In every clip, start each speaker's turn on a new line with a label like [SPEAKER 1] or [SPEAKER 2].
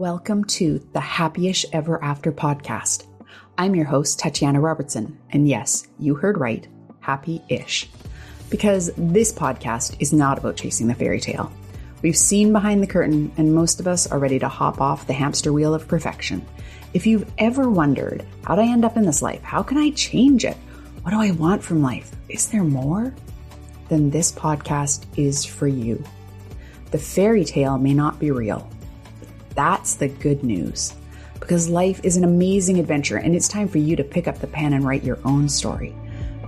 [SPEAKER 1] Welcome to the Happyish Ever After podcast. I'm your host, Tatiana Robertson, and yes, you heard right, happy ish. Because this podcast is not about chasing the fairy tale. We've seen behind the curtain, and most of us are ready to hop off the hamster wheel of perfection. If you've ever wondered, how'd I end up in this life? How can I change it? What do I want from life? Is there more? Then this podcast is for you. The fairy tale may not be real. That's the good news. Because life is an amazing adventure and it's time for you to pick up the pen and write your own story.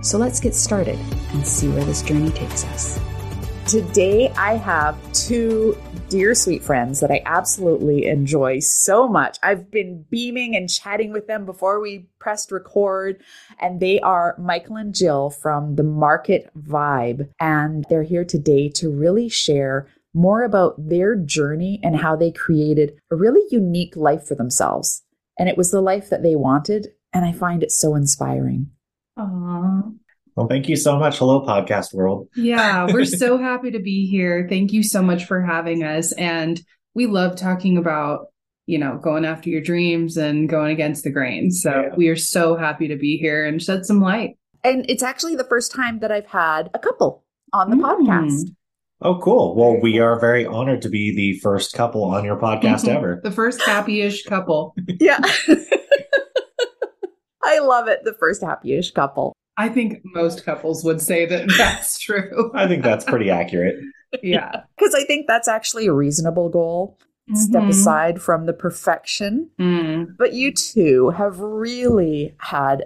[SPEAKER 1] So let's get started and see where this journey takes us. Today, I have two dear sweet friends that I absolutely enjoy so much. I've been beaming and chatting with them before we pressed record, and they are Michael and Jill from the Market Vibe. And they're here today to really share more about their journey and how they created a really unique life for themselves. And it was the life that they wanted. And I find it so inspiring.
[SPEAKER 2] Aww.
[SPEAKER 3] Well, thank you so much. Hello, podcast world.
[SPEAKER 2] Yeah, we're so happy to be here. Thank you so much for having us. And we love talking about, you know, going after your dreams and going against the grain. So yeah. we are so happy to be here and shed some light.
[SPEAKER 1] And it's actually the first time that I've had a couple on the mm. podcast.
[SPEAKER 3] Oh, cool. Well, we are very honored to be the first couple on your podcast mm-hmm. ever.
[SPEAKER 2] The first happy-ish couple.
[SPEAKER 1] yeah. I love it. The first happy-ish couple.
[SPEAKER 2] I think most couples would say that that's true.
[SPEAKER 3] I think that's pretty accurate.
[SPEAKER 2] yeah.
[SPEAKER 1] Because I think that's actually a reasonable goal. Mm-hmm. Step aside from the perfection.
[SPEAKER 2] Mm.
[SPEAKER 1] But you two have really had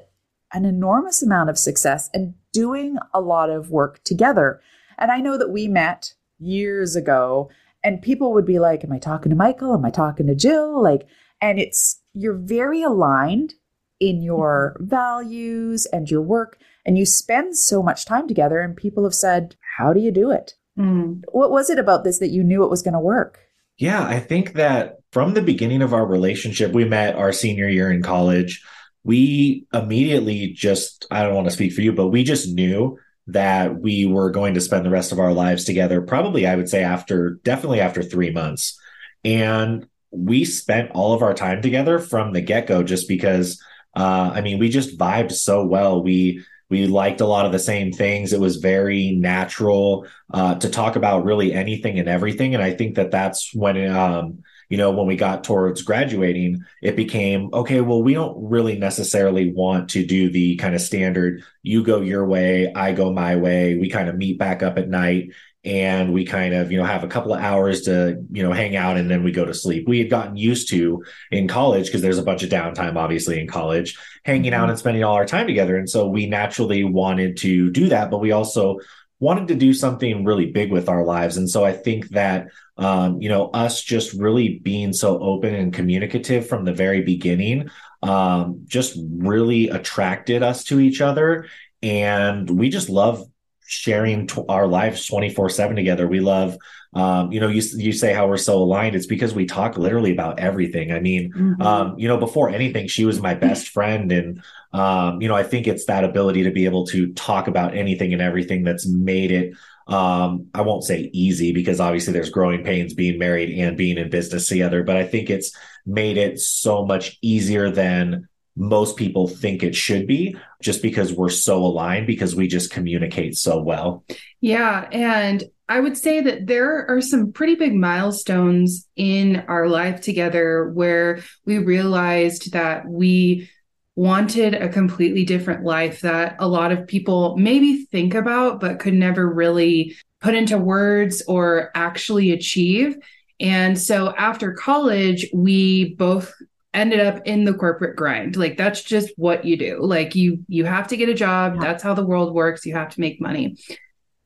[SPEAKER 1] an enormous amount of success and doing a lot of work together. And I know that we met years ago and people would be like, Am I talking to Michael? Am I talking to Jill? Like, and it's, you're very aligned in your mm-hmm. values and your work. And you spend so much time together, and people have said, How do you do it?
[SPEAKER 2] Mm.
[SPEAKER 1] What was it about this that you knew it was going to work?
[SPEAKER 3] Yeah, I think that from the beginning of our relationship, we met our senior year in college. We immediately just, I don't want to speak for you, but we just knew that we were going to spend the rest of our lives together. Probably, I would say, after definitely after three months. And we spent all of our time together from the get go just because uh, I mean, we just vibed so well. We we liked a lot of the same things. It was very natural uh, to talk about really anything and everything. And I think that that's when, um, you know, when we got towards graduating, it became okay. Well, we don't really necessarily want to do the kind of standard. You go your way, I go my way. We kind of meet back up at night and we kind of you know have a couple of hours to you know hang out and then we go to sleep we had gotten used to in college because there's a bunch of downtime obviously in college hanging out mm-hmm. and spending all our time together and so we naturally wanted to do that but we also wanted to do something really big with our lives and so i think that um, you know us just really being so open and communicative from the very beginning um, just really attracted us to each other. And we just love sharing t- our lives 24 7 together. We love um, you know you, you say how we're so aligned. It's because we talk literally about everything. I mean mm-hmm. um, you know before anything she was my best friend. And um, you know i think it's that ability to be able to talk about anything and everything that's made it um, i won't say easy because obviously there's growing pains being married and being in business together but i think it's made it so much easier than most people think it should be just because we're so aligned because we just communicate so well.
[SPEAKER 2] Yeah. And I would say that there are some pretty big milestones in our life together where we realized that we wanted a completely different life that a lot of people maybe think about, but could never really put into words or actually achieve. And so after college, we both ended up in the corporate grind. Like that's just what you do. Like you you have to get a job. Yeah. that's how the world works. You have to make money.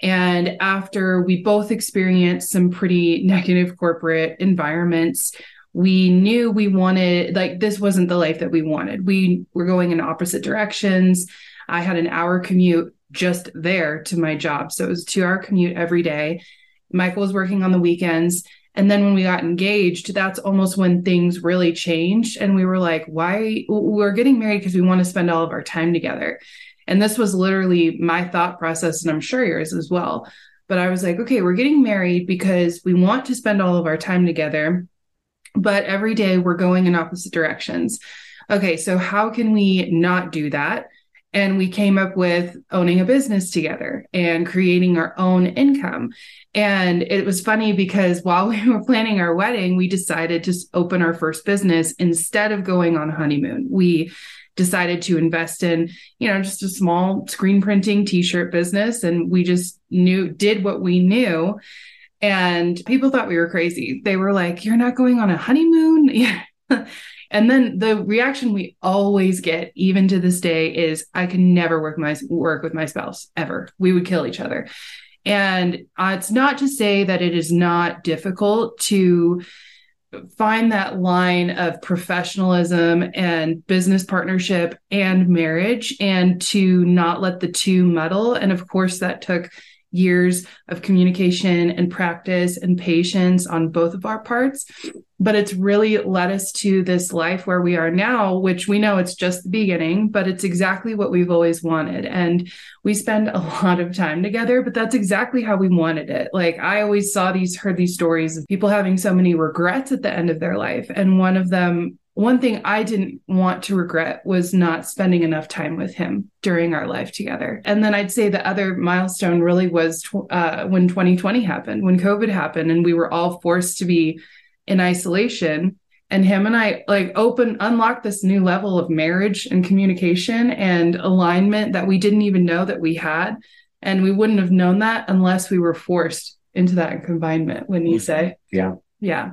[SPEAKER 2] And after we both experienced some pretty negative corporate environments we knew we wanted like this wasn't the life that we wanted we were going in opposite directions i had an hour commute just there to my job so it was a two hour commute every day michael was working on the weekends and then when we got engaged, that's almost when things really changed. And we were like, why? We're getting married because we want to spend all of our time together. And this was literally my thought process, and I'm sure yours as well. But I was like, okay, we're getting married because we want to spend all of our time together. But every day we're going in opposite directions. Okay, so how can we not do that? And we came up with owning a business together and creating our own income. And it was funny because while we were planning our wedding, we decided to open our first business instead of going on honeymoon. We decided to invest in, you know, just a small screen printing t-shirt business and we just knew did what we knew and people thought we were crazy. They were like, "You're not going on a honeymoon?" and then the reaction we always get even to this day is I can never work my work with my spouse ever. We would kill each other. And uh, it's not to say that it is not difficult to find that line of professionalism and business partnership and marriage and to not let the two muddle. And of course, that took years of communication and practice and patience on both of our parts. But it's really led us to this life where we are now, which we know it's just the beginning, but it's exactly what we've always wanted. And we spend a lot of time together, but that's exactly how we wanted it. Like I always saw these, heard these stories of people having so many regrets at the end of their life. And one of them one thing I didn't want to regret was not spending enough time with him during our life together. And then I'd say the other milestone really was uh, when 2020 happened, when COVID happened, and we were all forced to be in isolation. And him and I like open, unlocked this new level of marriage and communication and alignment that we didn't even know that we had. And we wouldn't have known that unless we were forced into that confinement, wouldn't you say?
[SPEAKER 3] Yeah.
[SPEAKER 2] Yeah.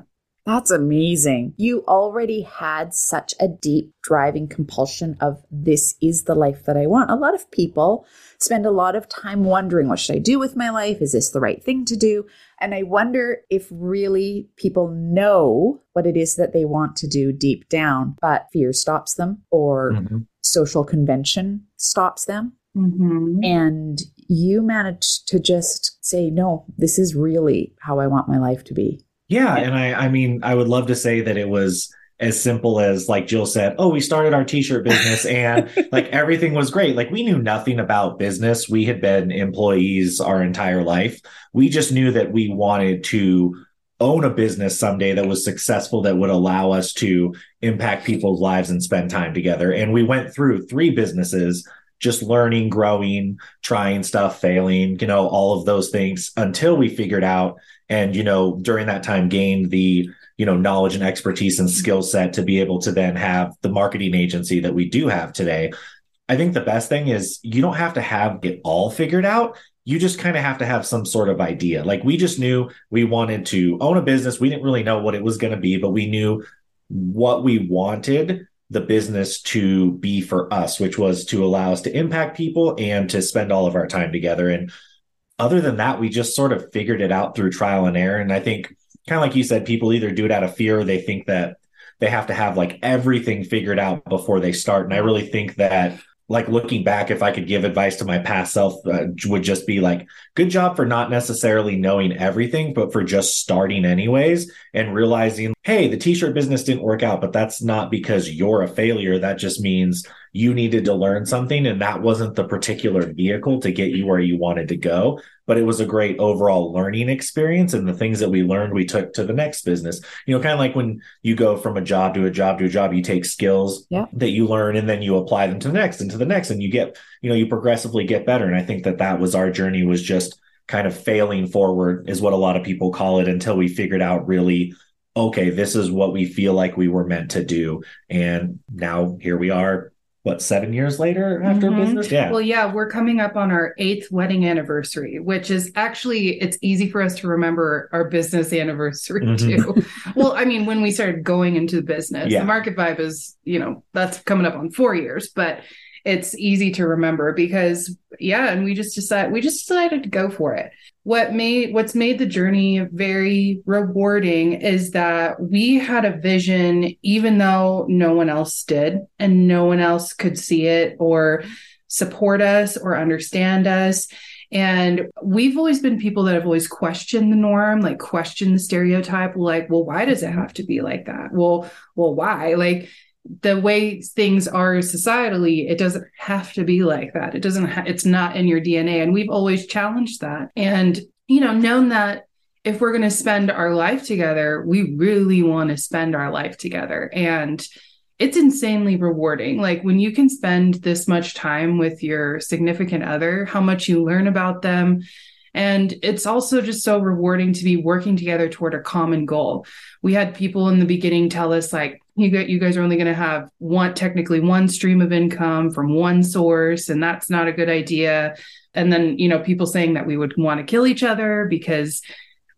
[SPEAKER 1] That's amazing. You already had such a deep driving compulsion of this is the life that I want. A lot of people spend a lot of time wondering what should I do with my life? Is this the right thing to do? And I wonder if really people know what it is that they want to do deep down, but fear stops them or mm-hmm. social convention stops them. Mm-hmm. And you managed to just say, no, this is really how I want my life to be.
[SPEAKER 3] Yeah, and I I mean I would love to say that it was as simple as like Jill said, "Oh, we started our t-shirt business and like everything was great." Like we knew nothing about business. We had been employees our entire life. We just knew that we wanted to own a business someday that was successful that would allow us to impact people's lives and spend time together. And we went through three businesses just learning, growing, trying stuff, failing, you know, all of those things until we figured out and you know during that time gained the you know knowledge and expertise and mm-hmm. skill set to be able to then have the marketing agency that we do have today. I think the best thing is you don't have to have it all figured out. You just kind of have to have some sort of idea. Like we just knew we wanted to own a business. We didn't really know what it was going to be but we knew what we wanted the business to be for us which was to allow us to impact people and to spend all of our time together. And other than that, we just sort of figured it out through trial and error. And I think, kind of like you said, people either do it out of fear or they think that they have to have like everything figured out before they start. And I really think that like looking back, if I could give advice to my past self, uh, would just be like, good job for not necessarily knowing everything, but for just starting anyways and realizing, hey, the t shirt business didn't work out, but that's not because you're a failure. That just means you needed to learn something and that wasn't the particular vehicle to get you where you wanted to go but it was a great overall learning experience and the things that we learned we took to the next business. You know kind of like when you go from a job to a job to a job you take skills yeah. that you learn and then you apply them to the next and to the next and you get you know you progressively get better. And i think that that was our journey was just kind of failing forward is what a lot of people call it until we figured out really okay this is what we feel like we were meant to do. And now here we are what seven years later after mm-hmm. business
[SPEAKER 2] yeah well yeah we're coming up on our eighth wedding anniversary which is actually it's easy for us to remember our business anniversary mm-hmm. too well i mean when we started going into the business yeah. the market vibe is you know that's coming up on four years but it's easy to remember because yeah and we just decided we just decided to go for it what made what's made the journey very rewarding is that we had a vision even though no one else did and no one else could see it or support us or understand us and we've always been people that have always questioned the norm, like questioned the stereotype, like, well, why does it have to be like that? Well, well, why? Like the way things are societally, it doesn't have to be like that. It doesn't, ha- it's not in your DNA. And we've always challenged that and, you know, known that if we're going to spend our life together, we really want to spend our life together. And it's insanely rewarding. Like when you can spend this much time with your significant other, how much you learn about them. And it's also just so rewarding to be working together toward a common goal. We had people in the beginning tell us, like, you, get, you guys are only going to have one, technically one stream of income from one source, and that's not a good idea. And then, you know, people saying that we would want to kill each other because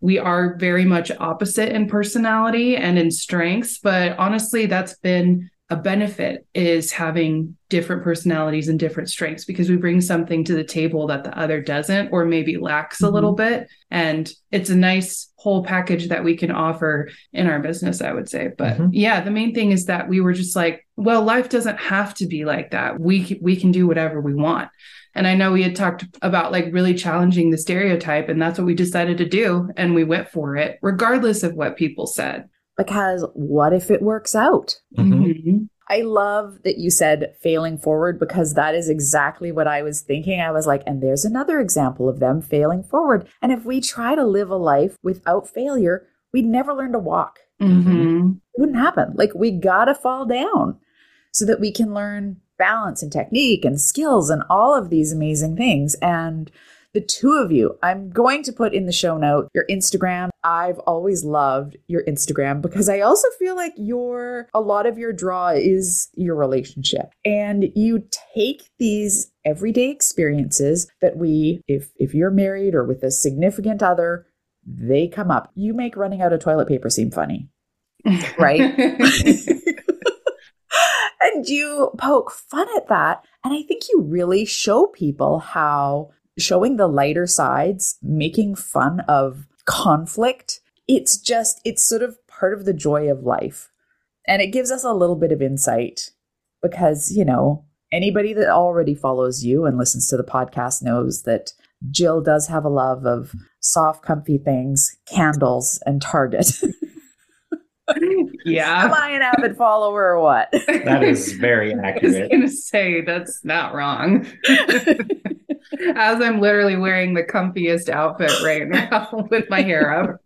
[SPEAKER 2] we are very much opposite in personality and in strengths but honestly that's been a benefit is having different personalities and different strengths because we bring something to the table that the other doesn't or maybe lacks mm-hmm. a little bit and it's a nice whole package that we can offer in our business i would say but mm-hmm. yeah the main thing is that we were just like well life doesn't have to be like that we we can do whatever we want and I know we had talked about like really challenging the stereotype, and that's what we decided to do. And we went for it, regardless of what people said.
[SPEAKER 1] Because what if it works out? Mm-hmm. Mm-hmm. I love that you said failing forward because that is exactly what I was thinking. I was like, and there's another example of them failing forward. And if we try to live a life without failure, we'd never learn to walk. Mm-hmm. It wouldn't happen. Like, we gotta fall down so that we can learn balance and technique and skills and all of these amazing things. And the two of you, I'm going to put in the show note your Instagram. I've always loved your Instagram because I also feel like your a lot of your draw is your relationship. And you take these everyday experiences that we if if you're married or with a significant other, they come up. You make running out of toilet paper seem funny. Right? and you poke fun at that. And I think you really show people how showing the lighter sides, making fun of conflict, it's just, it's sort of part of the joy of life. And it gives us a little bit of insight because, you know, anybody that already follows you and listens to the podcast knows that Jill does have a love of soft, comfy things, candles, and Target.
[SPEAKER 2] yeah.
[SPEAKER 1] Am I an avid follower or what?
[SPEAKER 3] That is very accurate. I was
[SPEAKER 2] going to say that's not wrong. As I'm literally wearing the comfiest outfit right now with my hair up.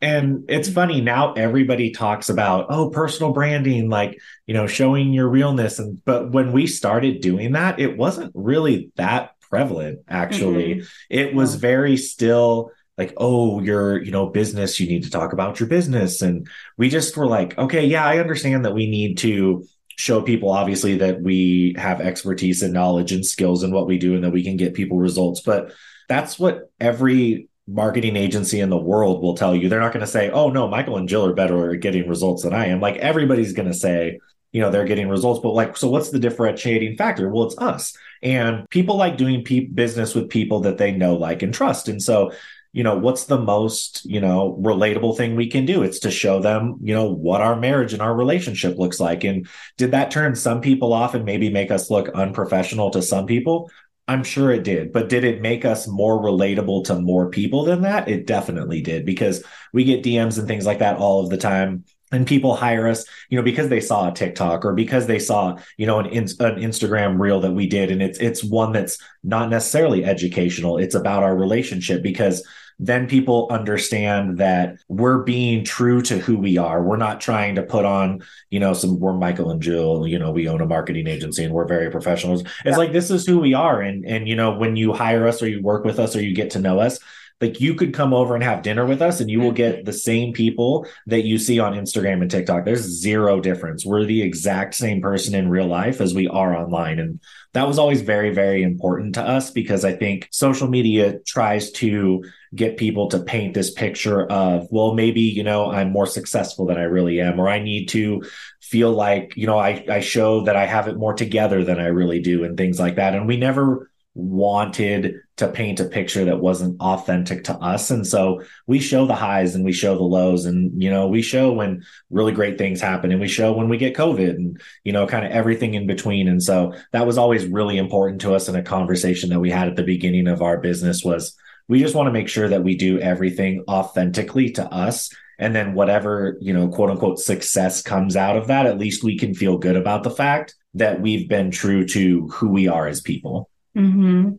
[SPEAKER 3] And it's funny now everybody talks about oh personal branding like you know showing your realness and but when we started doing that it wasn't really that prevalent actually. Mm-hmm. It was very still like oh your you know business you need to talk about your business. And we just were like okay yeah i understand that we need to show people obviously that we have expertise and knowledge and skills in what we do and that we can get people results. But that's what every marketing agency in the world will tell you. They're not going to say oh no michael and jill are better at getting results than i am. Like everybody's going to say you know they're getting results but like so what's the differentiating factor? Well it's us. And people like doing pe- business with people that they know like and trust. And so you know what's the most you know relatable thing we can do? It's to show them you know what our marriage and our relationship looks like. And did that turn some people off and maybe make us look unprofessional to some people? I'm sure it did. But did it make us more relatable to more people than that? It definitely did because we get dms and things like that all of the time. And people hire us you know because they saw a tiktok or because they saw you know an, an instagram reel that we did. And it's it's one that's not necessarily educational. It's about our relationship because then people understand that we're being true to who we are. We're not trying to put on, you know, some we're Michael and Jill, you know, we own a marketing agency and we're very professionals. It's yeah. like this is who we are. And and you know, when you hire us or you work with us or you get to know us, like you could come over and have dinner with us and you will get the same people that you see on Instagram and TikTok. There's zero difference. We're the exact same person in real life as we are online. And that was always very, very important to us because I think social media tries to get people to paint this picture of, well, maybe, you know, I'm more successful than I really am, or I need to feel like, you know, I, I show that I have it more together than I really do and things like that. And we never wanted to paint a picture that wasn't authentic to us. And so we show the highs and we show the lows and you know we show when really great things happen and we show when we get covid and you know kind of everything in between. And so that was always really important to us in a conversation that we had at the beginning of our business was we just want to make sure that we do everything authentically to us. And then whatever you know quote unquote success comes out of that at least we can feel good about the fact that we've been true to who we are as people.
[SPEAKER 2] Mm-hmm.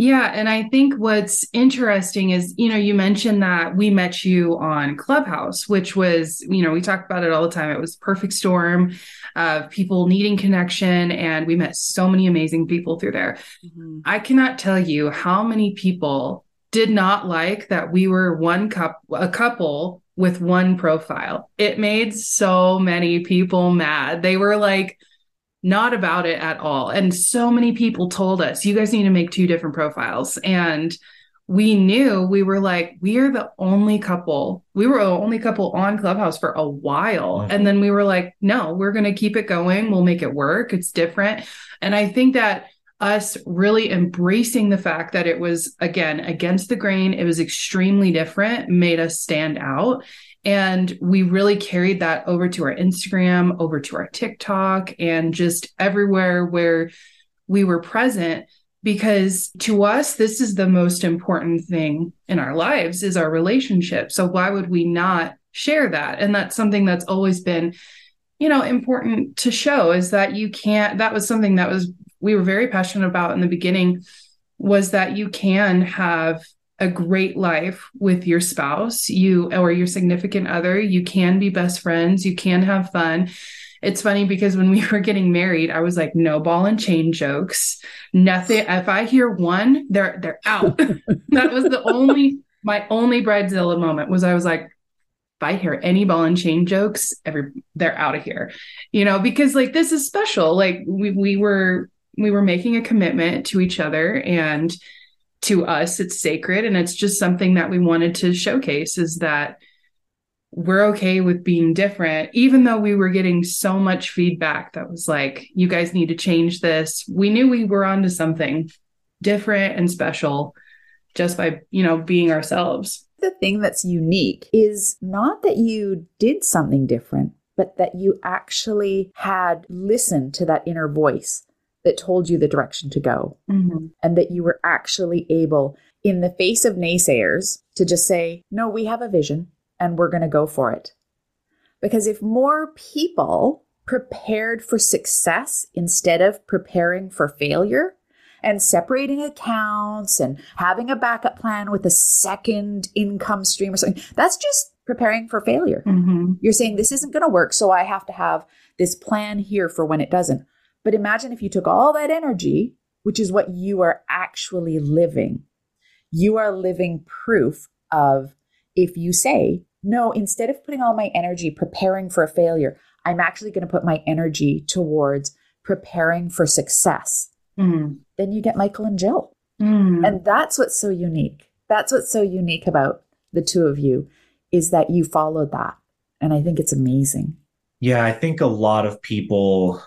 [SPEAKER 2] Yeah. And I think what's interesting is, you know, you mentioned that we met you on Clubhouse, which was, you know, we talk about it all the time. It was perfect storm of people needing connection. And we met so many amazing people through there. Mm-hmm. I cannot tell you how many people did not like that we were one cup, a couple with one profile. It made so many people mad. They were like, not about it at all. And so many people told us, you guys need to make two different profiles. And we knew we were like, we are the only couple. We were the only couple on Clubhouse for a while. Mm-hmm. And then we were like, no, we're going to keep it going. We'll make it work. It's different. And I think that us really embracing the fact that it was, again, against the grain, it was extremely different, made us stand out. And we really carried that over to our Instagram, over to our TikTok, and just everywhere where we were present because to us this is the most important thing in our lives is our relationship. So why would we not share that? And that's something that's always been you know important to show is that you can't that was something that was we were very passionate about in the beginning was that you can have a great life with your spouse, you or your significant other. You can be best friends, you can have fun. It's funny because when we were getting married, I was like, no ball and chain jokes. Nothing. If I hear one, they're they're out. that was the only my only bridezilla moment was I was like, if I hear any ball and chain jokes, every they're out of here. You know, because like this is special. Like we we were we were making a commitment to each other and to us it's sacred. And it's just something that we wanted to showcase is that we're okay with being different even though we were getting so much feedback that was like you guys need to change this. We knew we were onto something different and special just by you know being ourselves.
[SPEAKER 1] The thing that's unique is not that you did something different but that you actually had listened to that inner voice that told you the direction to go mm-hmm. and that you were actually able in the face of naysayers to just say no we have a vision and we're going to go for it because if more people prepared for success instead of preparing for failure and separating accounts and having a backup plan with a second income stream or something that's just preparing for failure mm-hmm. you're saying this isn't going to work so i have to have this plan here for when it doesn't but imagine if you took all that energy, which is what you are actually living, you are living proof of if you say, no, instead of putting all my energy preparing for a failure, I'm actually going to put my energy towards preparing for success. Mm. Then you get Michael and Jill. Mm. And that's what's so unique. That's what's so unique about the two of you is that you followed that. And I think it's amazing.
[SPEAKER 3] Yeah, I think a lot of people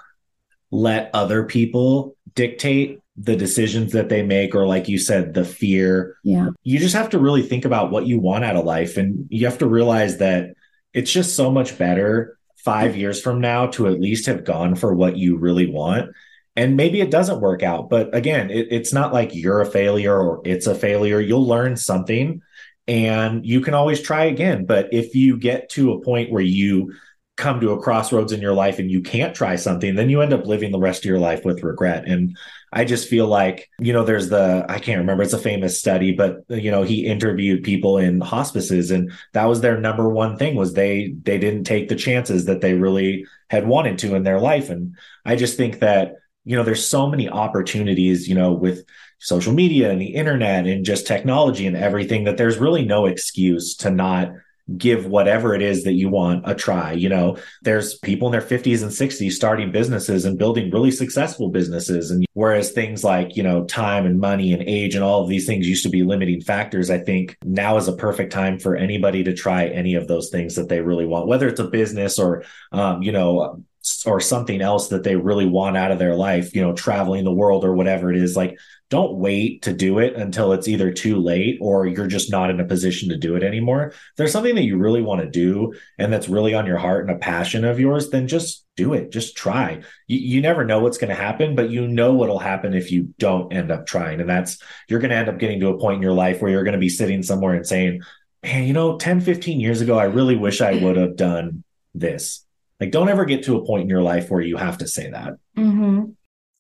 [SPEAKER 3] let other people dictate the decisions that they make or like you said the fear.
[SPEAKER 1] Yeah.
[SPEAKER 3] You just have to really think about what you want out of life and you have to realize that it's just so much better 5 years from now to at least have gone for what you really want. And maybe it doesn't work out but again it, it's not like you're a failure or it's a failure. You'll learn something and you can always try again. But if you get to a point where you come to a crossroads in your life and you can't try something, then you end up living the rest of your life with regret. And I just feel like, you know, there's the, I can't remember, it's a famous study, but, you know, he interviewed people in hospices and that was their number one thing was they, they didn't take the chances that they really had wanted to in their life. And I just think that, you know, there's so many opportunities, you know, with social media and the internet and just technology and everything that there's really no excuse to not give whatever it is that you want a try. You know, there's people in their 50s and 60s starting businesses and building really successful businesses. And whereas things like, you know, time and money and age and all of these things used to be limiting factors, I think now is a perfect time for anybody to try any of those things that they really want, whether it's a business or, um, you know, or something else that they really want out of their life, you know, traveling the world or whatever it is. Like, don't wait to do it until it's either too late or you're just not in a position to do it anymore. If there's something that you really want to do and that's really on your heart and a passion of yours, then just do it. Just try. You, you never know what's going to happen, but you know what'll happen if you don't end up trying. And that's, you're going to end up getting to a point in your life where you're going to be sitting somewhere and saying, man, you know, 10, 15 years ago, I really wish I would have done this like, don't ever get to a point in your life where you have to say that.
[SPEAKER 1] Mm-hmm.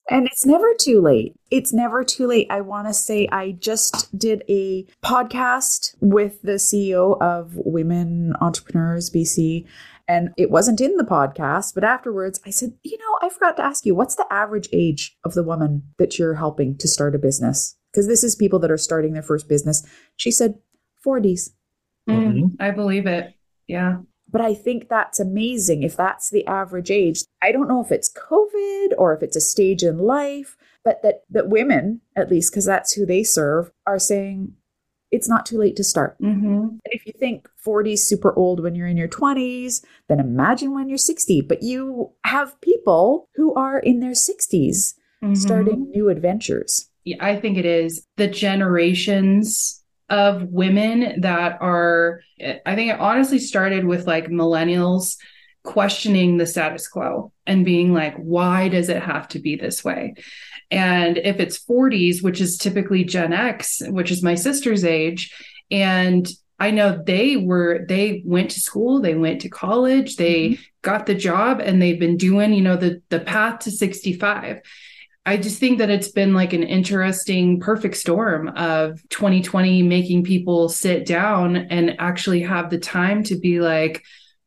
[SPEAKER 1] And it's never too late. It's never too late. I want to say I just did a podcast with the CEO of Women Entrepreneurs BC. And it wasn't in the podcast, but afterwards I said, you know, I forgot to ask you, what's the average age of the woman that you're helping to start a business? Because this is people that are starting their first business. She said 40s.
[SPEAKER 2] Mm, I believe it. Yeah.
[SPEAKER 1] But I think that's amazing if that's the average age. I don't know if it's COVID or if it's a stage in life, but that that women, at least because that's who they serve, are saying it's not too late to start.
[SPEAKER 2] Mm-hmm.
[SPEAKER 1] And if you think 40 is super old when you're in your 20s, then imagine when you're 60. But you have people who are in their 60s
[SPEAKER 2] Mm-hmm.
[SPEAKER 1] starting new adventures.
[SPEAKER 2] Yeah, I think it is the generations of women that are, I think it honestly started with like millennials questioning the status quo and being like, why does it have to be this way? And if it's 40s, which is typically Gen X, which is my sister's age, and I know they were they went to school, they went to college, they mm-hmm. got the job and they've been doing, you know, the the path to 65. I just think that it's been like an interesting perfect storm of 2020 making people sit down and actually have the time to be like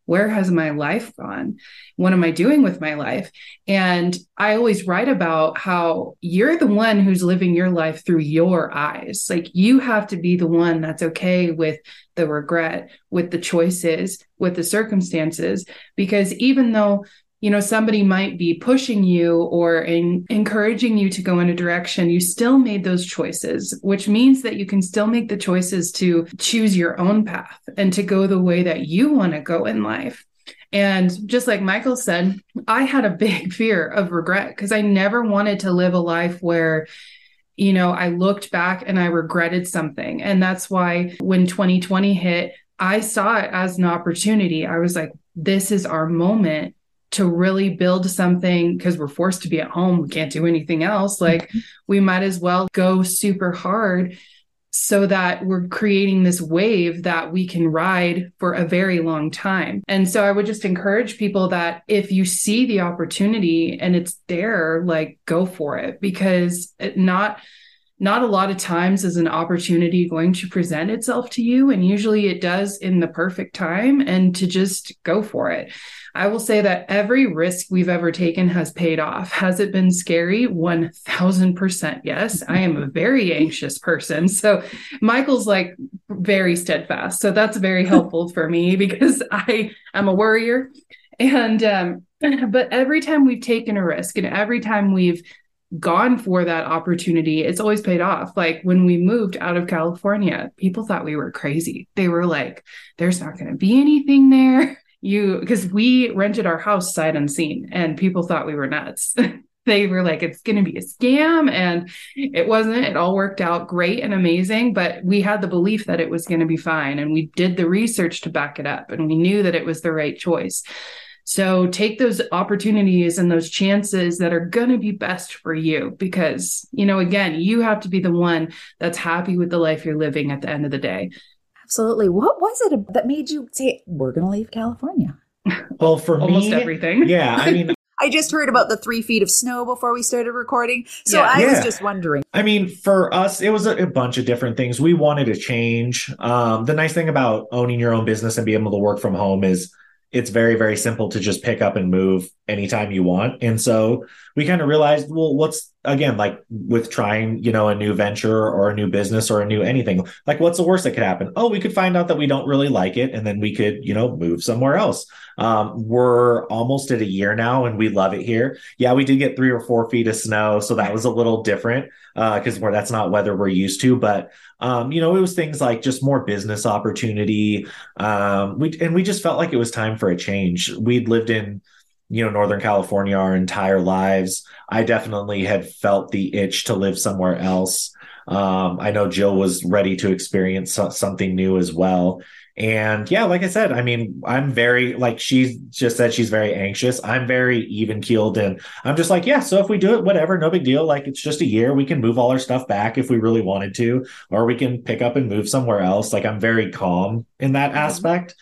[SPEAKER 2] where has my life gone? What am I doing with my life? And I always write about how you're the one who's living your life through your eyes. Like you have to be the one that's okay with the regret, with the choices, with the circumstances. Because even though you know somebody might be pushing you or in, encouraging you to go in a direction you still made those choices which means that you can still make the choices to choose your own path and to go the way that you want to go in life. And just like michael said i had a big fear of regret because i never wanted to live a life where you know i looked back and i regretted something. And that's why when 2020 hit i saw it as an opportunity. I was like this is our moment to really build something because we're forced to be at home we can't do anything else like mm-hmm. we might as well go super hard so that we're creating this wave that we can ride for a very long time. And so I would just encourage people that if you see the opportunity and it's there, like go for it because it not not a lot of times is an opportunity going to present itself to you and usually it does in the perfect time and to just go for it. I will say that every risk we've ever taken has paid off. Has it been scary? 1000% yes. I am a very anxious person. So Michael's like very steadfast. So that's very helpful for me because I am a worrier. And um but every time we've taken a risk and every time we've gone for that opportunity, it's always paid off. Like when we moved out of California, people thought we were crazy. They were like, there's not going to be anything there. You, because we rented our house sight unseen and people thought we were nuts. they were like, it's going to be a scam. And it wasn't. It all worked out great and amazing. But we had the belief that it was going to be fine. And we did the research to back it up. And we knew that it was the right choice. So take those opportunities and those chances that are going to be best for you because, you know, again, you have to be the one that's happy with the life you're living at the end of the day.
[SPEAKER 1] Absolutely. What was it that made you say, we're going to leave California?
[SPEAKER 3] Well, for
[SPEAKER 2] Almost
[SPEAKER 3] me,
[SPEAKER 2] everything.
[SPEAKER 3] yeah, I mean,
[SPEAKER 1] I just heard about the three feet of snow before we started recording. So
[SPEAKER 2] Yeah.
[SPEAKER 1] I
[SPEAKER 3] Yeah.
[SPEAKER 1] was just wondering.
[SPEAKER 3] I mean, for us, it was a, a bunch of different things. We wanted to change. Um, the nice thing about owning your own business and being able to work from home is it's very, very simple to just pick up and move anytime you want. And so we kind of realized, well, what's again, like with trying, you know, a new venture or a new business or a new anything, like what's the worst that could happen? Oh, we could find out that we don't really like it and then we could, you know, move somewhere else. Um, we're almost at a year now and we love it here. Yeah, we did get three or four feet of snow. So that was a little different because we're that's not weather we're used to. But um, you know, it was things like just more business opportunity. Um, we and we just felt like it was time for a change. We'd lived in you know northern california our entire lives i definitely had felt the itch to live somewhere else um, i know jill was ready to experience something new as well and yeah like i said i mean i'm very like she's just said she's very anxious i'm very even keeled and i'm just like yeah so if we do it whatever no big deal like it's just a year we can move all our stuff back if we really wanted to or we can pick up and move somewhere else like i'm very calm in that mm-hmm. aspect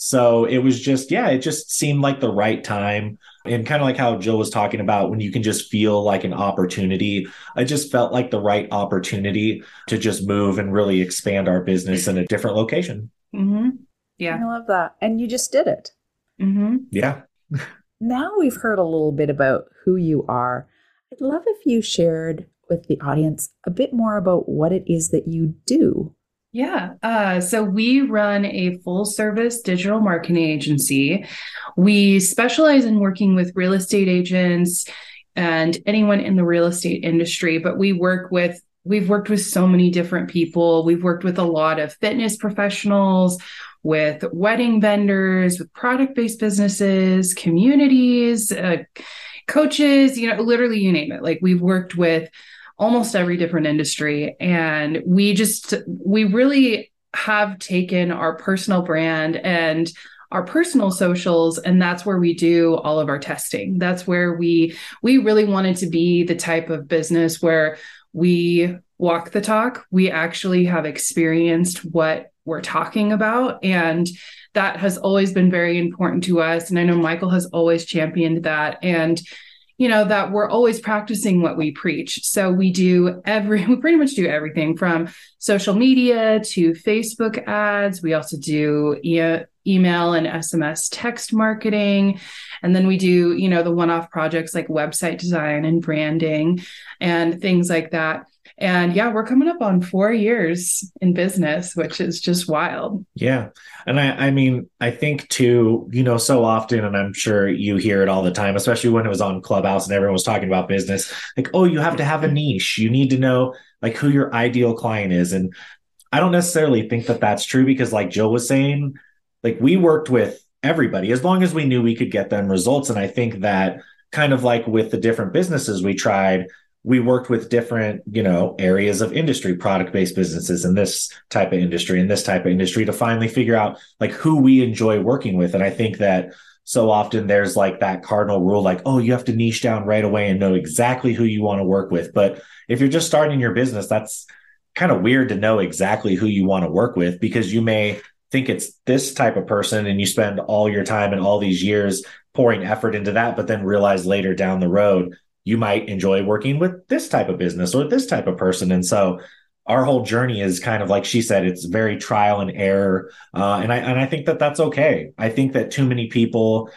[SPEAKER 3] so it was just, yeah, it just seemed like the right time. And kind of like how Jill was talking about when you can just feel like an opportunity. I just felt like the right opportunity to just move and really expand our business in a different location.
[SPEAKER 2] Mm-hmm. Yeah.
[SPEAKER 4] I love that. And you just did it.
[SPEAKER 2] Mm-hmm.
[SPEAKER 3] Yeah.
[SPEAKER 4] now we've heard a little bit about who you are. I'd love if you shared with the audience a bit more about what it is that you do.
[SPEAKER 2] Yeah. Uh, so we run a full service digital marketing agency. We specialize in working with real estate agents and anyone in the real estate industry, but we work with we've worked with so many different people. We've worked with a lot of fitness professionals, with wedding vendors, with product based businesses, communities, uh, coaches, you know, literally you name it. Like we've worked with almost every different industry. And we just, we really have taken our personal brand and our personal socials and that's where we do all of our testing that's where we we really wanted to be the type of business where we walk the talk. We actually have experienced what we're talking about and that has always been very important to us and i know michael has always championed that and you know that we're always practicing what we preach. So we do every we pretty much do everything from social media to facebook ads. We also do e- email and sms text marketing. And then we do you know the one-off projects like website design and branding and things like that and yeah, we're coming up on four years in business, which is just wild.
[SPEAKER 3] Yeah. And I, I mean, I think too, you know, so often, and I'm sure you hear it all the time, especially when it was on Clubhouse and everyone was talking about business, like, oh, you have to have a niche. You need to know like who your ideal client is. And I don't necessarily think that that's true because, like Jill was saying, like we worked with everybody as long as we knew we could get them results. And I think that kind of like with the different businesses we tried, we worked with different you know areas of industry product based businesses in this type of industry and this type of industry to finally figure out like who we enjoy working with. And i think that so often there's like that cardinal rule like oh you have to niche down right away and know exactly who you want to work with. But if you're just starting your business that's kind of weird to know exactly who you want to work with because you may think it's this type of person and you spend all your time and all these years pouring effort into that but then realize later down the road you might enjoy working with this type of business or this type of person. And so our whole journey is kind of like she said, it's very trial and error. Uh, and I, and I think that that's okay. I think that too many people,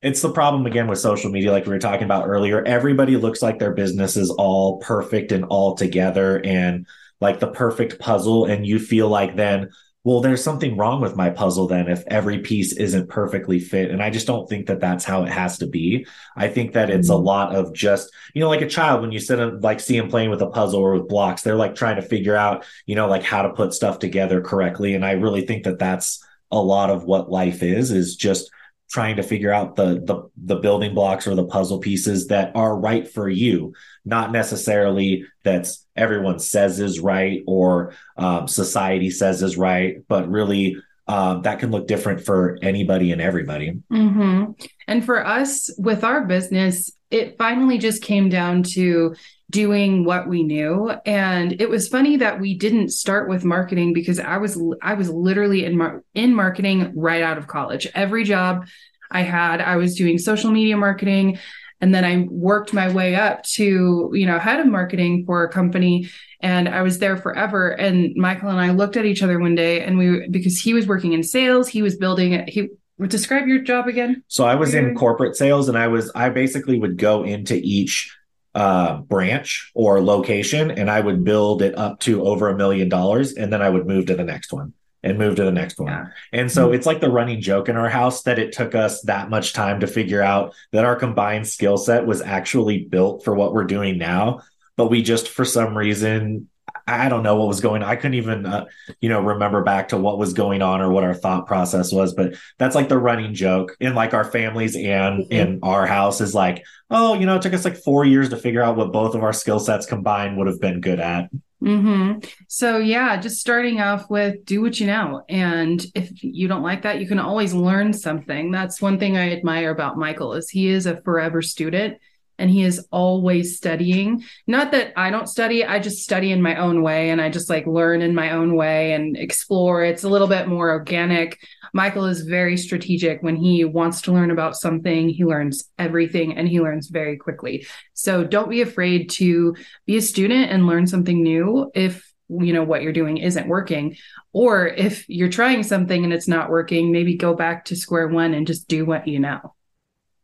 [SPEAKER 3] it's the problem again with social media, like we were talking about earlier. Everybody looks like their business is all perfect and all together and like the perfect puzzle. And you feel like then, well, there's something wrong with my puzzle then if every piece isn't perfectly fit. And I just don't think that that's how it has to be. I think that it's mm-hmm. a lot of just, you know, like a child, when you sit and like see them playing with a puzzle or with blocks, they're like trying to figure out, you know, like how to put stuff together correctly. And I really think that that's a lot of what life is, is just trying to figure out the the the building blocks or the puzzle pieces that are right for you not necessarily that's everyone says is right or um, society says is right but really um, that can look different for anybody and everybody
[SPEAKER 2] mm-hmm. and for us with our business it finally just came down to doing what we knew. And it was funny that we didn't start with marketing because i was i was literally in mar- in marketing right out of college. Every job i had i was doing social media marketing. And then i worked my way up to you know head of marketing for a company. And i was there forever. And michael and i looked at each other one day and we because he was working in sales he was building he describe your job again.
[SPEAKER 3] So i was in corporate sales and i was i basically would go into each uh, branch or location and I would build it up to over a million dollars and then I would move to the next one and move to the next one. Yeah. And so mm-hmm. it's like the running joke in our house that it took us that much time to figure out that our combined skill set was actually built for what we're doing now. But we just, for some reason, I don't know what was going on. I couldn't even, uh, you know, remember back to what was going on or what our thought process was. But that's like the running joke in like our families and mm-hmm. in our house is like, oh, you know, it took us like four years to figure out what both of our skill sets combined would have been good at.
[SPEAKER 2] Mm-hmm. So yeah, just starting off with do what you know, and if you don't like that, you can always learn something. That's one thing I admire about Michael is he is a forever student and he is always studying. Not that I don't study, I just study in my own way and I just like learn in my own way and explore. It's a little bit more organic. Michael is very strategic when he wants to learn about something, he learns everything and he learns very quickly. So don't be afraid to be a student and learn something new if you know what you're doing isn't working or if you're trying something and it's not working maybe go back to square one and just do what you know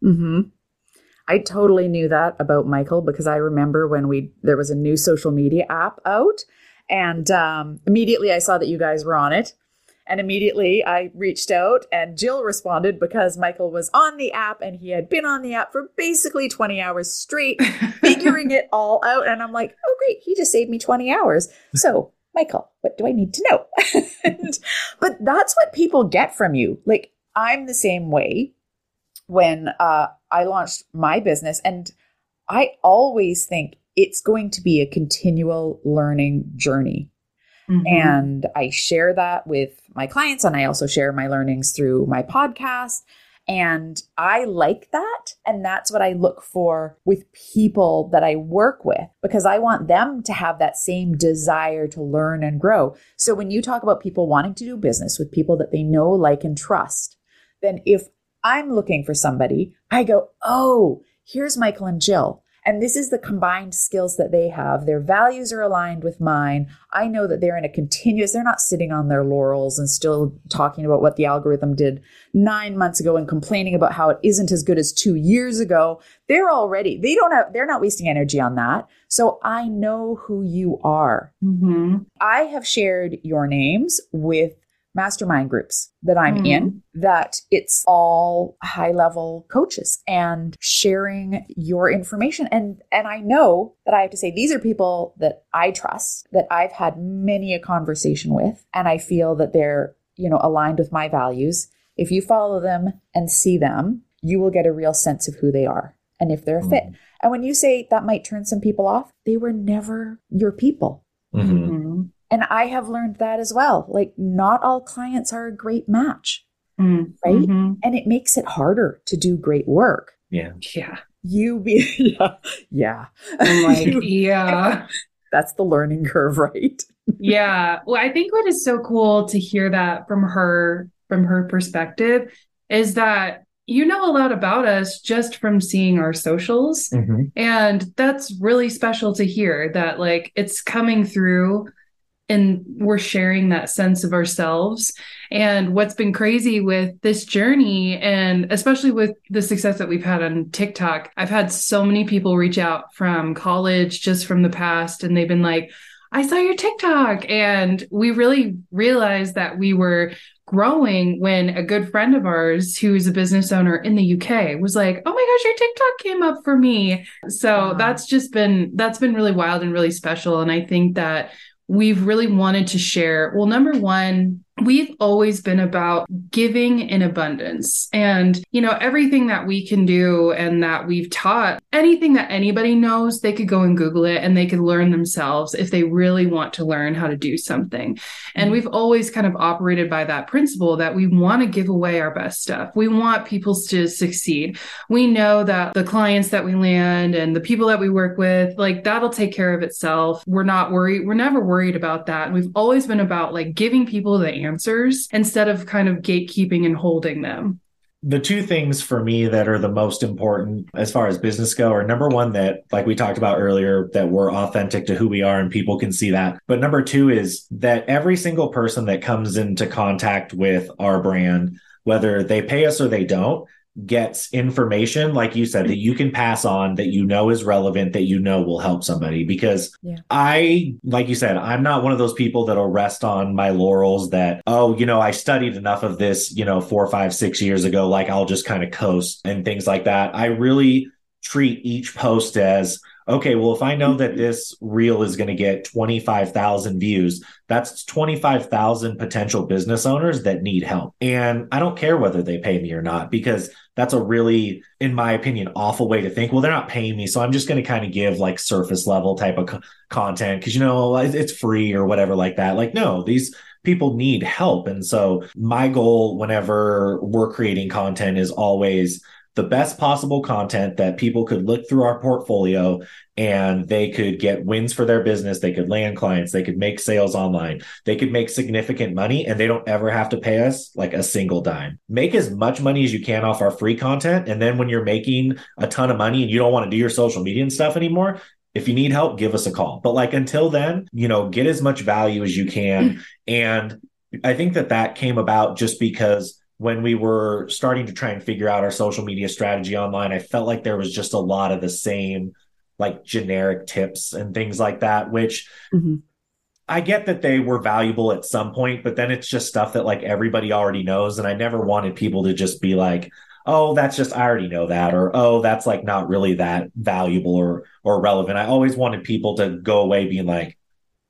[SPEAKER 1] hmm I totally knew that about Michael because I remember when we there was a new social media app out, and um, immediately I saw that you guys were on it, and immediately I reached out, and Jill responded because Michael was on the app and he had been on the app for basically twenty hours straight, figuring it all out, and I'm like, oh great, he just saved me twenty hours. So Michael, what do I need to know? and, but that's what people get from you. Like I'm the same way when uh, I launched my business. And I always think it's going to be a continual learning journey. Mm-hmm. And I share that with my clients, and I also share my learnings through my podcast. And I like that. And that's what I look for with people that I work with because I want them to have that same desire to learn and grow. So when you talk about people wanting to do business with people that they know, like, and trust, then if I'm looking for somebody, I go, oh, here's Michael and Jill. And this is the combined skills that they have. Their values are aligned with mine. I know that they're in a continuous, they're not sitting on their laurels and still talking about what the algorithm did nine months ago and complaining about how it isn't as good as two years ago. They're already, they don't have, they're not wasting energy on that. So I know who you are. Mm-hmm. I have shared your names with mastermind groups that I'm mm-hmm. in that it's all high level coaches and sharing your information and and I know that I have to say these are people that I trust that I've had many a conversation with and I feel that they're you know aligned with my values if you follow them and see them you will get a real sense of who they are and if they're a fit mm-hmm. and when you say that might turn some people off they were never your people mm-hmm. And I have learned that as well. Like, not all clients are a great match, mm, right? Mm-hmm. And it makes it harder to do great work.
[SPEAKER 3] Yeah.
[SPEAKER 2] Yeah.
[SPEAKER 1] You be, yeah. Yeah.
[SPEAKER 2] I'm like, yeah.
[SPEAKER 1] That's the learning curve, right?
[SPEAKER 2] yeah. Well, I think what is so cool to hear that from her, from her perspective, is that you know a lot about us just from seeing our socials. Mm-hmm. And that's really special to hear that, like, it's coming through and we're sharing that sense of ourselves. And what's been crazy with this journey, and especially with the success that we've had on TikTok, I've had so many people reach out from college, just from the past, and they've been like, I saw your TikTok. And we really realized that we were growing when a good friend of ours who's a business owner in the UK was like, "Oh my gosh, your TikTok came up for me." So that's just been that's been really wild and really special and I think that we've really wanted to share. Well, number one, we've always been about giving in abundance. And you know everything that we can do and that we've taught anything that anybody knows they could go and google it and they could learn themselves if they really want to learn how to do something. And we've always kind of operated by that principle that we want to give away our best stuff. We want people to succeed. We know that the clients that we land and the people that we work with like that'll take care of itself. We're not worried we're never worried about that. And we've always been about like giving people the answers instead of kind of gatekeeping and holding them.
[SPEAKER 3] The two things for me that are the most important as far as business go are number one that like we talked about earlier that we're authentic to who we are and people can see that. But number two is that every single person that comes into contact with our brand whether they pay us or they don't gets information like you said that you can pass on that you know is relevant that you know will help somebody because yeah. i like you said i'm not one of those people that'll rest on my laurels that oh you know i studied enough of this you know four five six years ago like i'll just kind of coast and things like that i really treat each post as okay, well, if I know that mm-hmm. this reel is going to get 25,000 views, that's 25,000 potential business owners that need help. And I don't care whether they pay me or not, because that's a really, in my opinion, awful way to think. Well, they're not paying me. So I'm just going to kind of give like surface level type of co- content because, you know, it's free or whatever like that. Like, no, these, people need help. And so my goal whenever we're creating content is always the best possible content that people could look through our portfolio and they could get wins for their business. They could land clients. They could make sales online. They could make significant money and they don't ever have to pay us like a single dime. Make as much money as you can off our free content. And then when you're making a ton of money and you don't want to do your social media and stuff anymore, if you need help, give us a call. But like until then, you know, get as much value as you can. and I think that that came about just because when we were starting to try and figure out our social media strategy online, I felt like there was just a lot of the same like generic tips and things like that, which mm-hmm. I get that they were valuable at some point, but then it's just stuff that like everybody already knows. And I never wanted people to just be like, oh, that's just I already know that, or oh, that's like not really that valuable or or relevant. I always wanted people to go away being like,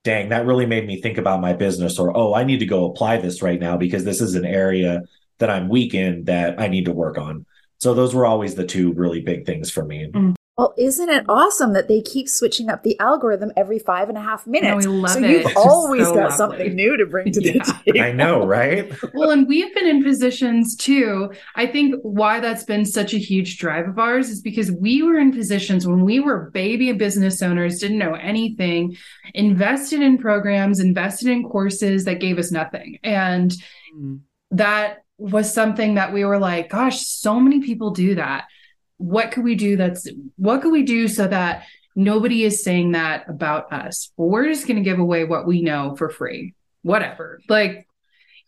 [SPEAKER 3] dang, that really made me think about my business, or oh, I need to go apply this right now because this is an area that I'm weak in that I need to work on. So those were always the two really big things for me.
[SPEAKER 1] Mm. Well, isn't it awesome that they keep switching up the algorithm every five and a half minutes?
[SPEAKER 2] No, we love
[SPEAKER 1] so
[SPEAKER 2] it.
[SPEAKER 1] you've
[SPEAKER 2] it's
[SPEAKER 1] always
[SPEAKER 2] so
[SPEAKER 1] got
[SPEAKER 2] lovely.
[SPEAKER 1] something new to bring to the table.
[SPEAKER 3] I know, right?
[SPEAKER 2] well, and we've been in positions too. I think why that's been such a huge drive of ours is because we were in positions when we were baby business owners, didn't know anything, invested in programs, invested in courses that gave us nothing. And mm. that was something that we were like, gosh, so many people do that. What could we do that's what could we do so that nobody is saying that about us? Well we're just going to give away what we know for free whatever. Like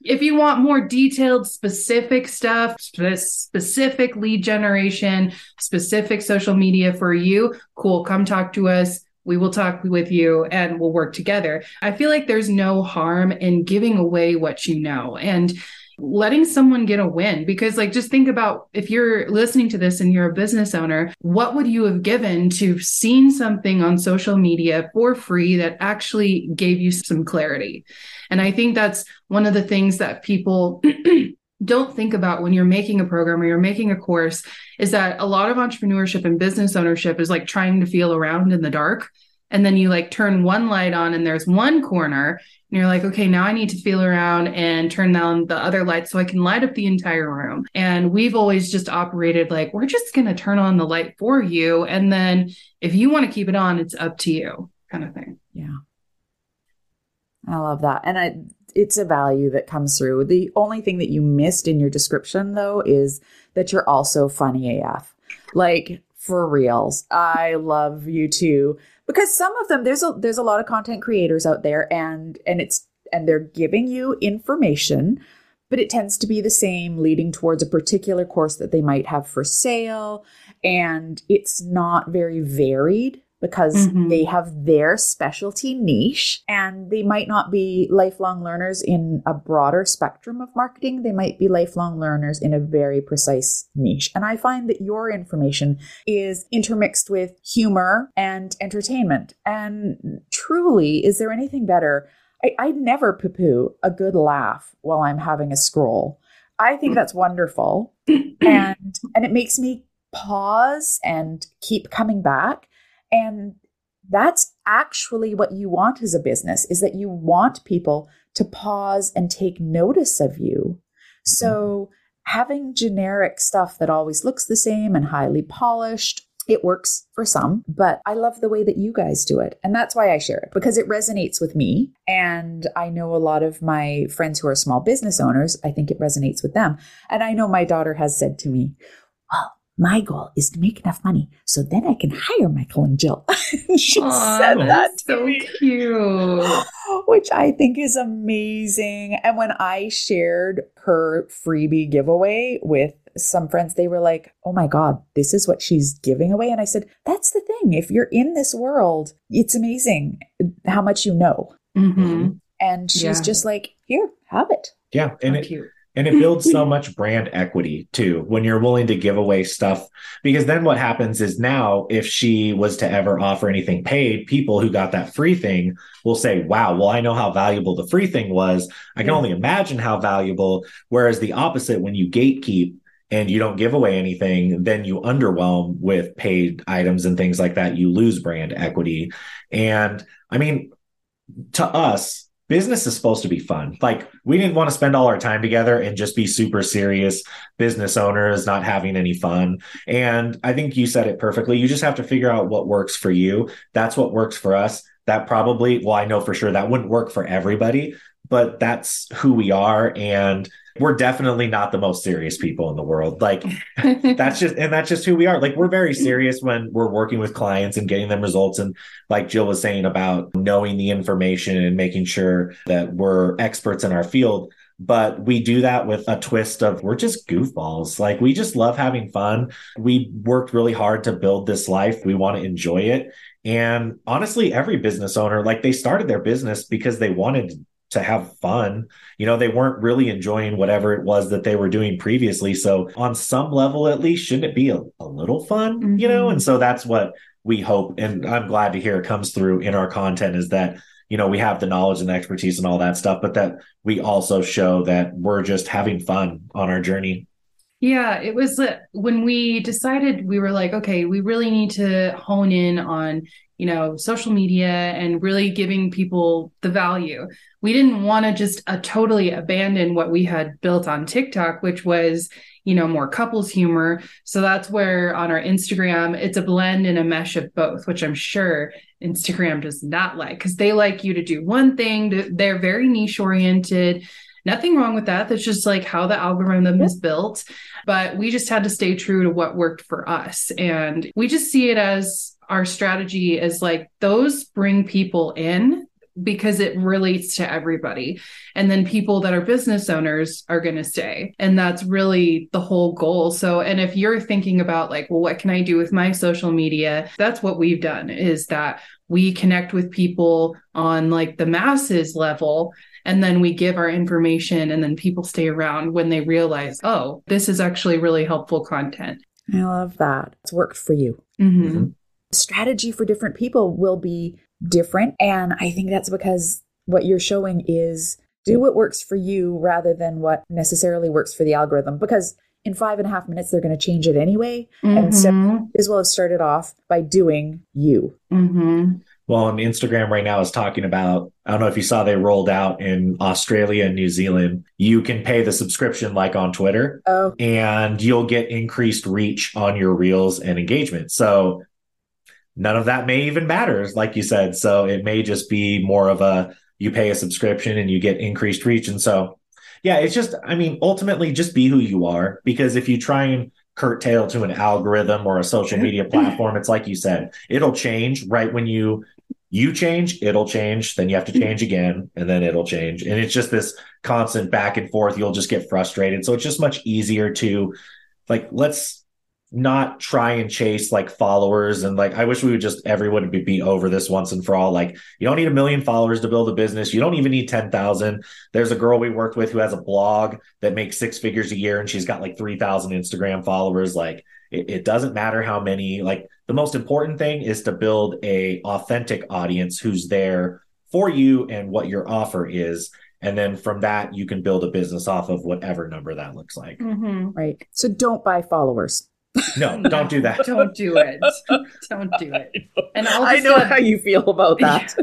[SPEAKER 2] if you want more detailed specific stuff specific lead generation specific social media for you cool come talk to us. We will talk with you and we'll work together. I feel like there's no harm in giving away what you know. And letting someone get a win because like just think about if you're listening to this and you're a business owner what would you have given to seen something on social media for free that actually gave you some clarity? And i think that's one of the things that people don't think about when you're making a program or you're making a course is that a lot of entrepreneurship and business ownership is like trying to feel around in the dark and then you like turn one light on and there's one corner and you're like okay now i need to feel around and turn down the other light so i can light up the entire room. And we've always just operated like we're just going to turn on the light for you and then if you want to keep it on it's up to you kind of thing.
[SPEAKER 1] Yeah. I love that. And i it's a value that comes through. The only thing that you missed in your description though is that you're also funny af like for reals. I love you too because some of them there's a there's a lot of content creators out there and and it's and they're giving you information but it tends to be the same leading towards a particular course that they might have for sale. And it's not very varied because mm-hmm. they have their specialty niche and they might not be lifelong learners in a broader spectrum of marketing. They might be lifelong learners in a very precise niche. And I find that your information is intermixed with humor and entertainment. And truly, is there anything better? I, I never poo poo a good laugh while I'm having a scroll. I think that's wonderful. and and it makes me pause and keep coming back and that's actually what you want as a business is that you want people to pause and take notice of you. So having generic stuff that always looks the same and highly polished it works for some, but I love the way that you guys do it. And that's why I share it because it resonates with me. And I know a lot of my friends who are small business owners, I think it resonates with them. And I know my daughter has said to me, Well, my goal is to make enough money so then I can hire Michael and Jill. she Aww, said that
[SPEAKER 2] so cute.
[SPEAKER 1] Which I think is amazing. And when I shared her freebie giveaway with some friends, they were like, oh my God, this is what she's giving away. And I said, that's the thing. If you're in this world, it's amazing how much you know.
[SPEAKER 2] Mm-hmm.
[SPEAKER 1] And she's yeah. just like, here, have it.
[SPEAKER 3] Yeah. And it, cute and it builds so much brand equity too when you're willing to give away stuff. Because then what happens is now, if she was to ever offer anything paid, people who got that free thing will say, wow, well, I know how valuable the free thing was. I can yeah. only imagine how valuable. Whereas the opposite, when you gatekeep, and you don't give away anything, then you underwhelm with paid items and things like that. You lose brand equity. And I mean, to us, business is supposed to be fun. Like we didn't want to spend all our time together and just be super serious business owners, not having any fun. And I think you said it perfectly. You just have to figure out what works for you. That's what works for us. That probably, well, I know for sure that wouldn't work for everybody, but that's who we are. And we're definitely not the most serious people in the world. Like that's just and that's just who we are. Like we're very serious when we're working with clients and getting them results and like Jill was saying about knowing the information and making sure that we're experts in our field but we do that with a twist of we're just goofballs. Like we just love having fun. We worked really hard to build this life. We want to enjoy it. And honestly, every business owner, like they started their business because they wanted to have fun. You know, they weren't really enjoying whatever it was that they were doing previously. So, on some level, at least, shouldn't it be a, a little fun? Mm-hmm. You know, and so that's what we hope. And I'm glad to hear it comes through in our content is that, you know, we have the knowledge and the expertise and all that stuff, but that we also show that we're just having fun on our journey.
[SPEAKER 2] Yeah, it was uh, when we decided we were like, okay, we really need to hone in on you know, social media and really giving people the value. We didn't want to just uh, totally abandon what we had built on TikTok, which was, you know, more couples humor. So that's where on our Instagram, it's a blend and a mesh of both, which I'm sure Instagram does not like because they like you to do one thing. They're very niche oriented. Nothing wrong with that. That's just like how the algorithm is built. But we just had to stay true to what worked for us. And we just see it as our strategy is like those bring people in because it relates to everybody. And then people that are business owners are going to stay. And that's really the whole goal. So, and if you're thinking about like, well, what can I do with my social media? That's what we've done is that we connect with people on like the masses level and then we give our information and then people stay around when they realize, oh, this is actually really helpful content.
[SPEAKER 4] I love that. It's worked for you. Mm-hmm. Mm-hmm strategy for different people will be different. And I think that's because what you're showing is do what works for you rather than what necessarily works for the algorithm. Because in five and a half minutes, they're going to change it anyway. Mm-hmm. And so, as well as started off by doing you.
[SPEAKER 3] Mm-hmm. Well, on Instagram right now is talking about, I don't know if you saw they rolled out in Australia and New Zealand. You can pay the subscription like on Twitter. Oh. And you'll get increased reach on your reels and engagement. So none of that may even matter, like you said. So it may just be more of a you pay a subscription and you get increased reach. And so, yeah, it's just, I mean, ultimately just be who you are. Because if you try and curtail to an algorithm or a social media mm-hmm. Mm-hmm. platform, it's like you said, it'll change right when you you change, it'll change, then you have to mm-hmm. change again, and then it'll change. And it's just this constant back and forth. You'll just get frustrated. So it's just much easier to like, let's not try and chase like followers and like I wish we would just everyone would be over this once and for all. Like you don't need a million followers to build a business. You don't even need 10,000. There's a girl we worked with who has a blog that makes six figures a year and she's got like 3,000 Instagram followers. Like it, it doesn't matter how many, like the most important thing is to build a authentic audience who's there for you and what your offer is and then from that you can build a business off of whatever number that looks like
[SPEAKER 4] mm-hmm. right so don't buy followers
[SPEAKER 3] no, don't do that.
[SPEAKER 2] don't do it. Don't do it.
[SPEAKER 4] And I'll I know add, how you feel about that.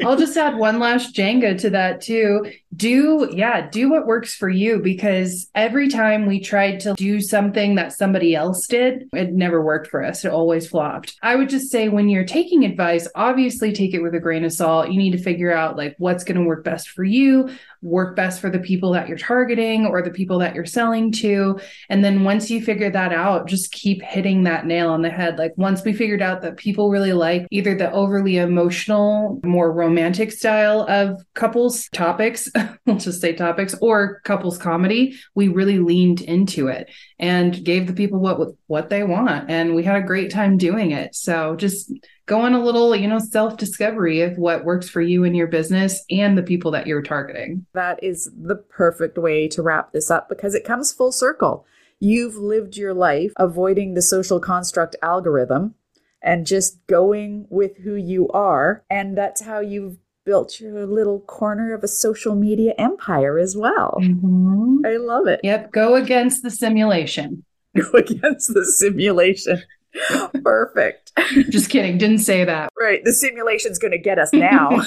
[SPEAKER 2] I'll just add one last Jenga to that too. Do yeah, do what works for you because every time we tried to do something that somebody else did, it never worked for us. It always flopped. I would just say when you're taking advice, obviously take it with a grain of salt. You need to figure out like what's going to work best for you, work best for the people that you're targeting or the people that you're selling to. And then once you figure that out, just keep hitting that nail on the head. Like once we figured out that people really like either the overly emotional, more romantic style of couples topics, we'll just say topics, or couples comedy, we really leaned into it and gave the people what what they want. And we had a great time doing it. So just go on a little, you know, self discovery of what works for you and your business and the people that you're targeting.
[SPEAKER 4] That is the perfect way to wrap this up because it comes full circle. You've lived your life avoiding the social construct algorithm and just going with who you are. And that's how you've built your little corner of a social media empire as well. Mm-hmm. I love it.
[SPEAKER 2] Yep. Go against the simulation.
[SPEAKER 4] Go against the simulation. Perfect.
[SPEAKER 2] Just kidding. Didn't say that.
[SPEAKER 4] Right. The simulation's going to get us now.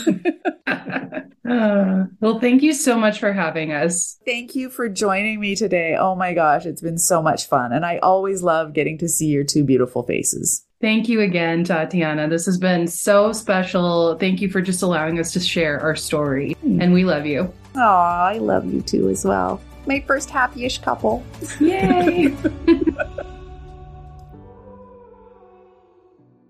[SPEAKER 2] Uh, well, thank you so much for having us.
[SPEAKER 1] Thank you for joining me today. Oh my gosh, it's been so much fun. And I always love getting to see your two beautiful faces.
[SPEAKER 2] Thank you again, Tatiana. This has been so special. Thank you for just allowing us to share our story. And we love you.
[SPEAKER 1] Oh, I love you too as well. My first happy ish couple.
[SPEAKER 2] Yay!